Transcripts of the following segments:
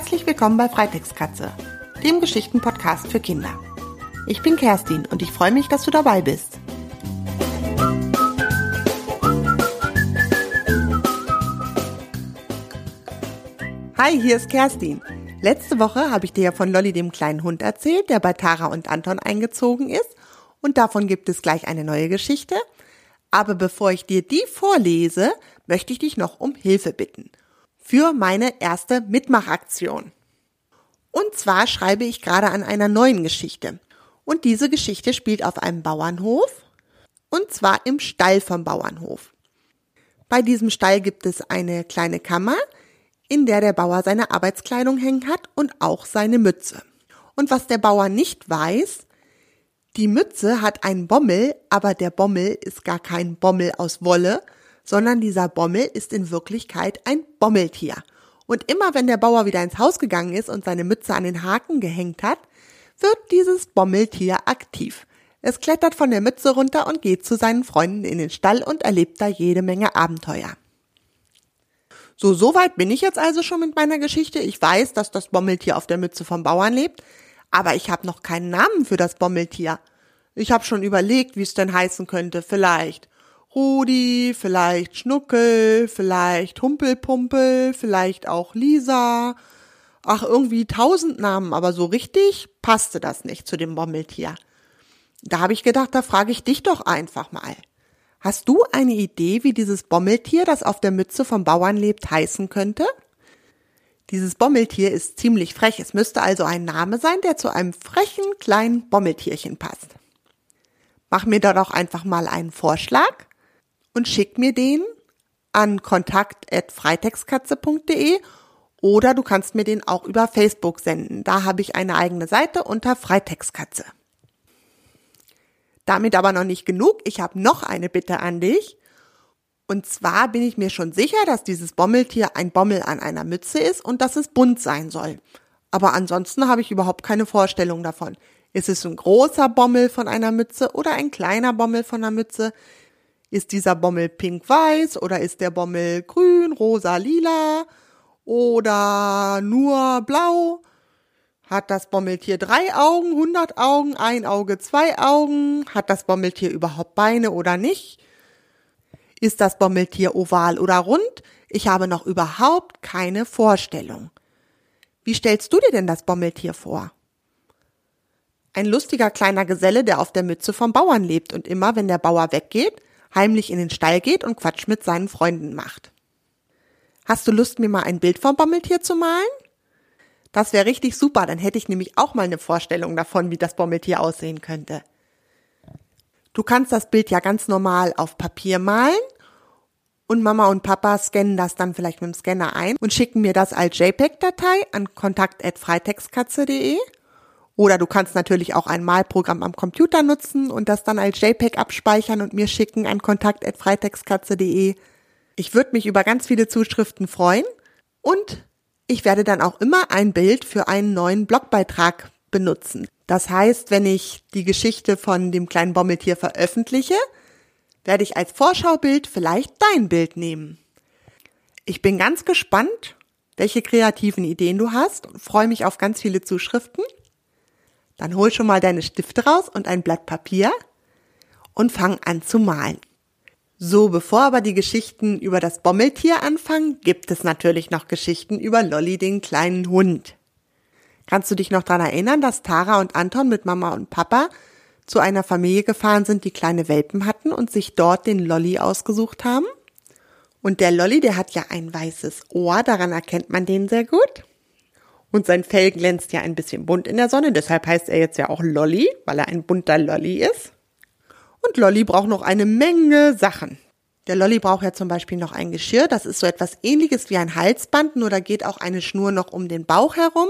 Herzlich willkommen bei Freitextkatze, dem Geschichtenpodcast für Kinder. Ich bin Kerstin und ich freue mich, dass du dabei bist. Hi, hier ist Kerstin. Letzte Woche habe ich dir ja von Lolly dem kleinen Hund erzählt, der bei Tara und Anton eingezogen ist. Und davon gibt es gleich eine neue Geschichte. Aber bevor ich dir die vorlese, möchte ich dich noch um Hilfe bitten. Für meine erste Mitmachaktion. Und zwar schreibe ich gerade an einer neuen Geschichte. Und diese Geschichte spielt auf einem Bauernhof. Und zwar im Stall vom Bauernhof. Bei diesem Stall gibt es eine kleine Kammer, in der der Bauer seine Arbeitskleidung hängen hat und auch seine Mütze. Und was der Bauer nicht weiß, die Mütze hat einen Bommel, aber der Bommel ist gar kein Bommel aus Wolle, sondern dieser Bommel ist in Wirklichkeit ein Bommeltier. Und immer wenn der Bauer wieder ins Haus gegangen ist und seine Mütze an den Haken gehängt hat, wird dieses Bommeltier aktiv. Es klettert von der Mütze runter und geht zu seinen Freunden in den Stall und erlebt da jede Menge Abenteuer. So, so weit bin ich jetzt also schon mit meiner Geschichte. Ich weiß, dass das Bommeltier auf der Mütze vom Bauern lebt, aber ich habe noch keinen Namen für das Bommeltier. Ich habe schon überlegt, wie es denn heißen könnte. Vielleicht Rudi, vielleicht Schnuckel, vielleicht Humpelpumpel, vielleicht auch Lisa. Ach, irgendwie tausend Namen, aber so richtig passte das nicht zu dem Bommeltier. Da habe ich gedacht, da frage ich dich doch einfach mal. Hast du eine Idee, wie dieses Bommeltier, das auf der Mütze vom Bauern lebt, heißen könnte? Dieses Bommeltier ist ziemlich frech. Es müsste also ein Name sein, der zu einem frechen kleinen Bommeltierchen passt. Mach mir da doch einfach mal einen Vorschlag und schick mir den an kontakt.freitextkatze.de oder du kannst mir den auch über Facebook senden. Da habe ich eine eigene Seite unter Freitextkatze. Damit aber noch nicht genug. Ich habe noch eine Bitte an dich. Und zwar bin ich mir schon sicher, dass dieses Bommeltier ein Bommel an einer Mütze ist und dass es bunt sein soll. Aber ansonsten habe ich überhaupt keine Vorstellung davon. Ist es ein großer Bommel von einer Mütze oder ein kleiner Bommel von einer Mütze? Ist dieser Bommel pink-weiß oder ist der Bommel grün, rosa, lila oder nur blau? Hat das Bommeltier drei Augen, hundert Augen, ein Auge, zwei Augen? Hat das Bommeltier überhaupt Beine oder nicht? Ist das Bommeltier oval oder rund? Ich habe noch überhaupt keine Vorstellung. Wie stellst du dir denn das Bommeltier vor? Ein lustiger kleiner Geselle, der auf der Mütze vom Bauern lebt und immer, wenn der Bauer weggeht, heimlich in den Stall geht und Quatsch mit seinen Freunden macht. Hast du Lust, mir mal ein Bild vom Bommeltier zu malen? Das wäre richtig super, dann hätte ich nämlich auch mal eine Vorstellung davon, wie das Bommeltier aussehen könnte. Du kannst das Bild ja ganz normal auf Papier malen und Mama und Papa scannen das dann vielleicht mit dem Scanner ein und schicken mir das als JPEG-Datei an kontakt.freitextkatze.de. Oder du kannst natürlich auch ein Malprogramm am Computer nutzen und das dann als JPEG abspeichern und mir schicken an kontakt.freitextkatze.de. Ich würde mich über ganz viele Zuschriften freuen und ich werde dann auch immer ein Bild für einen neuen Blogbeitrag benutzen. Das heißt, wenn ich die Geschichte von dem kleinen Bommeltier veröffentliche, werde ich als Vorschaubild vielleicht dein Bild nehmen. Ich bin ganz gespannt, welche kreativen Ideen du hast und freue mich auf ganz viele Zuschriften. Dann hol schon mal deine Stifte raus und ein Blatt Papier und fang an zu malen. So, bevor aber die Geschichten über das Bommeltier anfangen, gibt es natürlich noch Geschichten über Lolly, den kleinen Hund. Kannst du dich noch dran erinnern, dass Tara und Anton mit Mama und Papa zu einer Familie gefahren sind, die kleine Welpen hatten und sich dort den Lolly ausgesucht haben? Und der Lolly, der hat ja ein weißes Ohr, daran erkennt man den sehr gut. Und sein Fell glänzt ja ein bisschen bunt in der Sonne, deshalb heißt er jetzt ja auch Lolly, weil er ein bunter Lolly ist. Und Lolly braucht noch eine Menge Sachen. Der Lolly braucht ja zum Beispiel noch ein Geschirr, das ist so etwas ähnliches wie ein Halsband, nur da geht auch eine Schnur noch um den Bauch herum.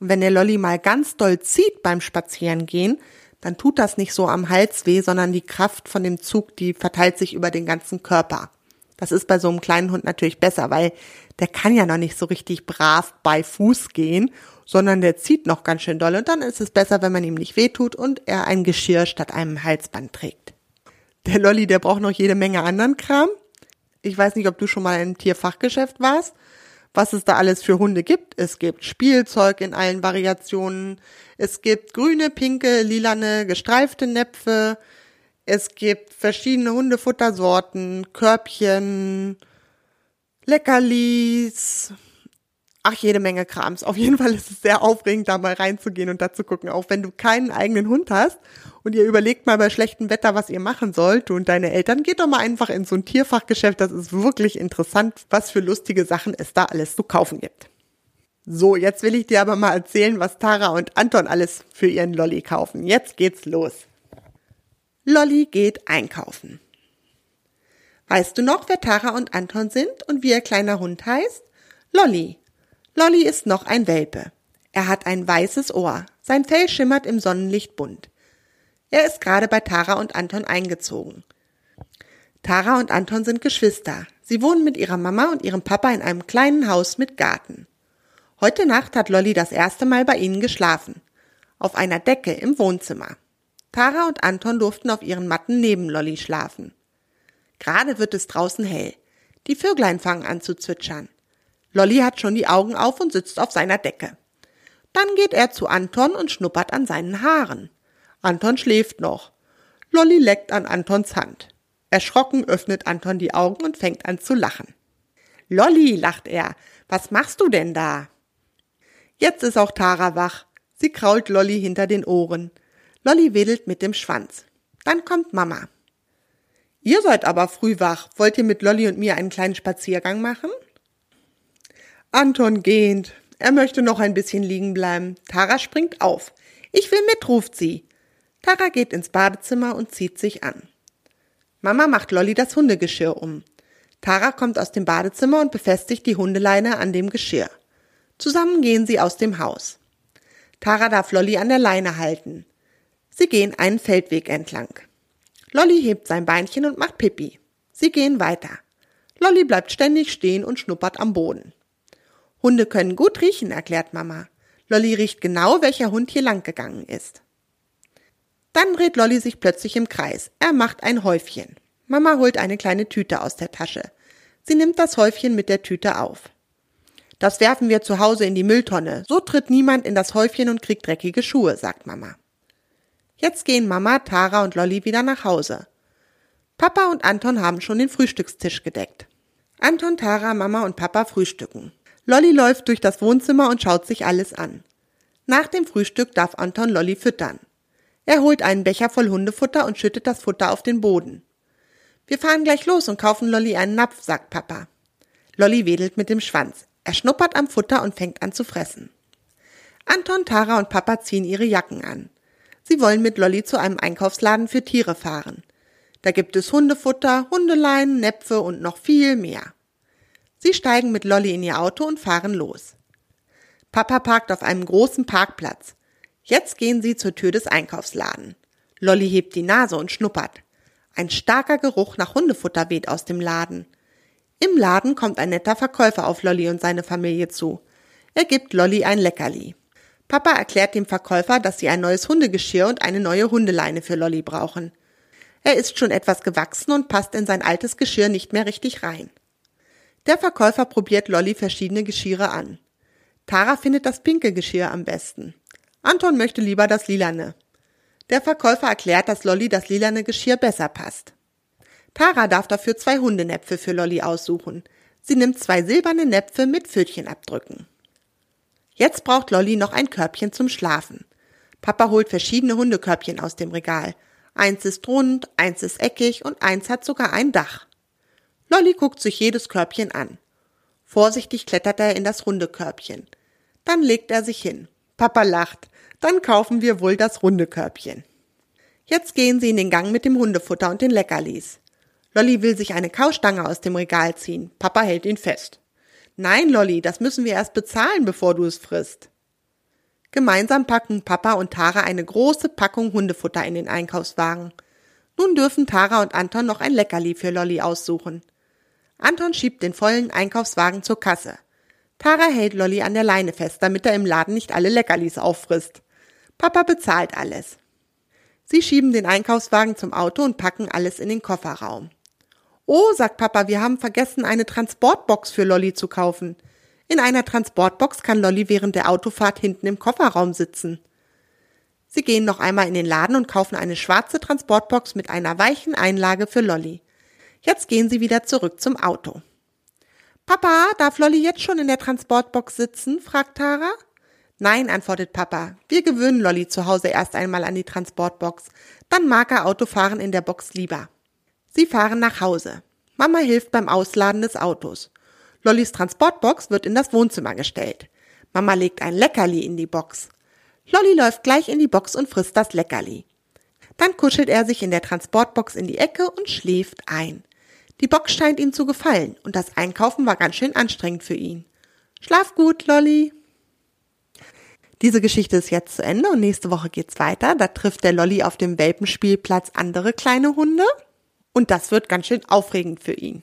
Und wenn der Lolly mal ganz doll zieht beim Spazierengehen, dann tut das nicht so am Hals weh, sondern die Kraft von dem Zug, die verteilt sich über den ganzen Körper. Das ist bei so einem kleinen Hund natürlich besser, weil der kann ja noch nicht so richtig brav bei Fuß gehen sondern der zieht noch ganz schön doll und dann ist es besser, wenn man ihm nicht wehtut und er ein Geschirr statt einem Halsband trägt. Der Lolly, der braucht noch jede Menge anderen Kram. Ich weiß nicht, ob du schon mal im Tierfachgeschäft warst. was es da alles für Hunde gibt. Es gibt Spielzeug in allen Variationen. Es gibt grüne, pinke, lilane, gestreifte Näpfe. Es gibt verschiedene Hundefuttersorten, Körbchen, Leckerlis, ach, jede Menge Krams. Auf jeden Fall ist es sehr aufregend, da mal reinzugehen und da zu gucken. Auch wenn du keinen eigenen Hund hast und ihr überlegt mal bei schlechtem Wetter, was ihr machen sollt, du und deine Eltern, geht doch mal einfach in so ein Tierfachgeschäft. Das ist wirklich interessant, was für lustige Sachen es da alles zu kaufen gibt. So, jetzt will ich dir aber mal erzählen, was Tara und Anton alles für ihren Lolli kaufen. Jetzt geht's los. Lolli geht einkaufen. Weißt du noch, wer Tara und Anton sind und wie ihr kleiner Hund heißt? Lolli. Lolli ist noch ein Welpe. Er hat ein weißes Ohr. Sein Fell schimmert im Sonnenlicht bunt. Er ist gerade bei Tara und Anton eingezogen. Tara und Anton sind Geschwister. Sie wohnen mit ihrer Mama und ihrem Papa in einem kleinen Haus mit Garten. Heute Nacht hat Lolli das erste Mal bei ihnen geschlafen. Auf einer Decke im Wohnzimmer. Tara und Anton durften auf ihren Matten neben Lolli schlafen. Gerade wird es draußen hell. Die Vöglein fangen an zu zwitschern. Lolli hat schon die Augen auf und sitzt auf seiner Decke. Dann geht er zu Anton und schnuppert an seinen Haaren. Anton schläft noch. Lolli leckt an Antons Hand. Erschrocken öffnet Anton die Augen und fängt an zu lachen. Lolli, lacht er, was machst du denn da? Jetzt ist auch Tara wach. Sie krault Lolli hinter den Ohren. Lolli wedelt mit dem Schwanz. Dann kommt Mama. Ihr seid aber früh wach. Wollt ihr mit Lolli und mir einen kleinen Spaziergang machen? Anton gähnt. Er möchte noch ein bisschen liegen bleiben. Tara springt auf. Ich will mit, ruft sie. Tara geht ins Badezimmer und zieht sich an. Mama macht Lolli das Hundegeschirr um. Tara kommt aus dem Badezimmer und befestigt die Hundeleine an dem Geschirr. Zusammen gehen sie aus dem Haus. Tara darf Lolli an der Leine halten. Sie gehen einen Feldweg entlang. Lolli hebt sein Beinchen und macht Pipi. Sie gehen weiter. Lolli bleibt ständig stehen und schnuppert am Boden. Hunde können gut riechen, erklärt Mama. Lolli riecht genau, welcher Hund hier lang gegangen ist. Dann dreht Lolli sich plötzlich im Kreis. Er macht ein Häufchen. Mama holt eine kleine Tüte aus der Tasche. Sie nimmt das Häufchen mit der Tüte auf. Das werfen wir zu Hause in die Mülltonne. So tritt niemand in das Häufchen und kriegt dreckige Schuhe, sagt Mama. Jetzt gehen Mama, Tara und Lolli wieder nach Hause. Papa und Anton haben schon den Frühstückstisch gedeckt. Anton, Tara, Mama und Papa frühstücken. Lolli läuft durch das Wohnzimmer und schaut sich alles an. Nach dem Frühstück darf Anton Lolli füttern. Er holt einen Becher voll Hundefutter und schüttet das Futter auf den Boden. Wir fahren gleich los und kaufen Lolli einen Napf, sagt Papa. Lolli wedelt mit dem Schwanz. Er schnuppert am Futter und fängt an zu fressen. Anton, Tara und Papa ziehen ihre Jacken an. Sie wollen mit Lolli zu einem Einkaufsladen für Tiere fahren. Da gibt es Hundefutter, Hundeleien, Näpfe und noch viel mehr. Sie steigen mit Lolli in ihr Auto und fahren los. Papa parkt auf einem großen Parkplatz. Jetzt gehen sie zur Tür des Einkaufsladen. Lolli hebt die Nase und schnuppert. Ein starker Geruch nach Hundefutter weht aus dem Laden. Im Laden kommt ein netter Verkäufer auf Lolli und seine Familie zu. Er gibt Lolli ein Leckerli. Papa erklärt dem Verkäufer, dass sie ein neues Hundegeschirr und eine neue Hundeleine für Lolli brauchen. Er ist schon etwas gewachsen und passt in sein altes Geschirr nicht mehr richtig rein. Der Verkäufer probiert Lolli verschiedene Geschirre an. Tara findet das pinke Geschirr am besten. Anton möchte lieber das lilane. Der Verkäufer erklärt, dass Lolli das lilane Geschirr besser passt. Tara darf dafür zwei Hundenäpfe für Lolli aussuchen. Sie nimmt zwei silberne Näpfe mit Pfötchenabdrücken. Jetzt braucht Lolli noch ein Körbchen zum Schlafen. Papa holt verschiedene Hundekörbchen aus dem Regal. Eins ist rund, eins ist eckig und eins hat sogar ein Dach. Lolli guckt sich jedes Körbchen an. Vorsichtig klettert er in das runde Körbchen. Dann legt er sich hin. Papa lacht. Dann kaufen wir wohl das runde Körbchen. Jetzt gehen sie in den Gang mit dem Hundefutter und den Leckerlis. Lolli will sich eine Kaustange aus dem Regal ziehen. Papa hält ihn fest. Nein, Lolli, das müssen wir erst bezahlen, bevor du es frisst. Gemeinsam packen Papa und Tara eine große Packung Hundefutter in den Einkaufswagen. Nun dürfen Tara und Anton noch ein Leckerli für Lolli aussuchen. Anton schiebt den vollen Einkaufswagen zur Kasse. Tara hält Lolli an der Leine fest, damit er im Laden nicht alle Leckerlis auffrisst. Papa bezahlt alles. Sie schieben den Einkaufswagen zum Auto und packen alles in den Kofferraum. Oh, sagt Papa, wir haben vergessen, eine Transportbox für Lolli zu kaufen. In einer Transportbox kann Lolly während der Autofahrt hinten im Kofferraum sitzen. Sie gehen noch einmal in den Laden und kaufen eine schwarze Transportbox mit einer weichen Einlage für Lolly. Jetzt gehen sie wieder zurück zum Auto. Papa, darf Lolly jetzt schon in der Transportbox sitzen? fragt Tara. Nein, antwortet Papa. Wir gewöhnen Lolly zu Hause erst einmal an die Transportbox. Dann mag er Autofahren in der Box lieber. Sie fahren nach Hause. Mama hilft beim Ausladen des Autos. Lollys Transportbox wird in das Wohnzimmer gestellt. Mama legt ein Leckerli in die Box. Lolly läuft gleich in die Box und frisst das Leckerli. Dann kuschelt er sich in der Transportbox in die Ecke und schläft ein. Die Box scheint ihm zu gefallen und das Einkaufen war ganz schön anstrengend für ihn. Schlaf gut, Lolly. Diese Geschichte ist jetzt zu Ende und nächste Woche geht's weiter. Da trifft der Lolly auf dem Welpenspielplatz andere kleine Hunde und das wird ganz schön aufregend für ihn.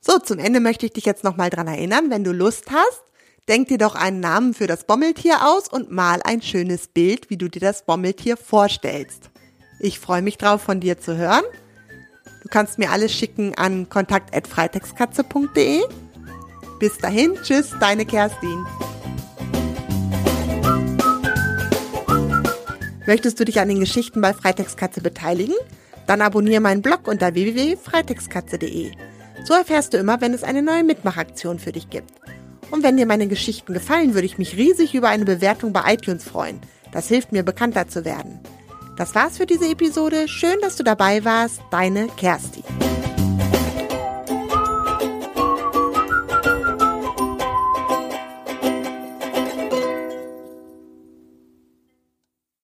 So, zum Ende möchte ich dich jetzt nochmal dran erinnern, wenn du Lust hast, denk dir doch einen Namen für das Bommeltier aus und mal ein schönes Bild, wie du dir das Bommeltier vorstellst. Ich freue mich drauf, von dir zu hören. Du kannst mir alles schicken an kontakt.freitextkatze.de. Bis dahin, tschüss, deine Kerstin. Möchtest du dich an den Geschichten bei Freitextkatze beteiligen? Dann abonniere meinen Blog unter www.freitextkatze.de. So erfährst du immer, wenn es eine neue Mitmachaktion für dich gibt. Und wenn dir meine Geschichten gefallen, würde ich mich riesig über eine Bewertung bei iTunes freuen. Das hilft mir, bekannter zu werden. Das war's für diese Episode. Schön, dass du dabei warst. Deine Kersti.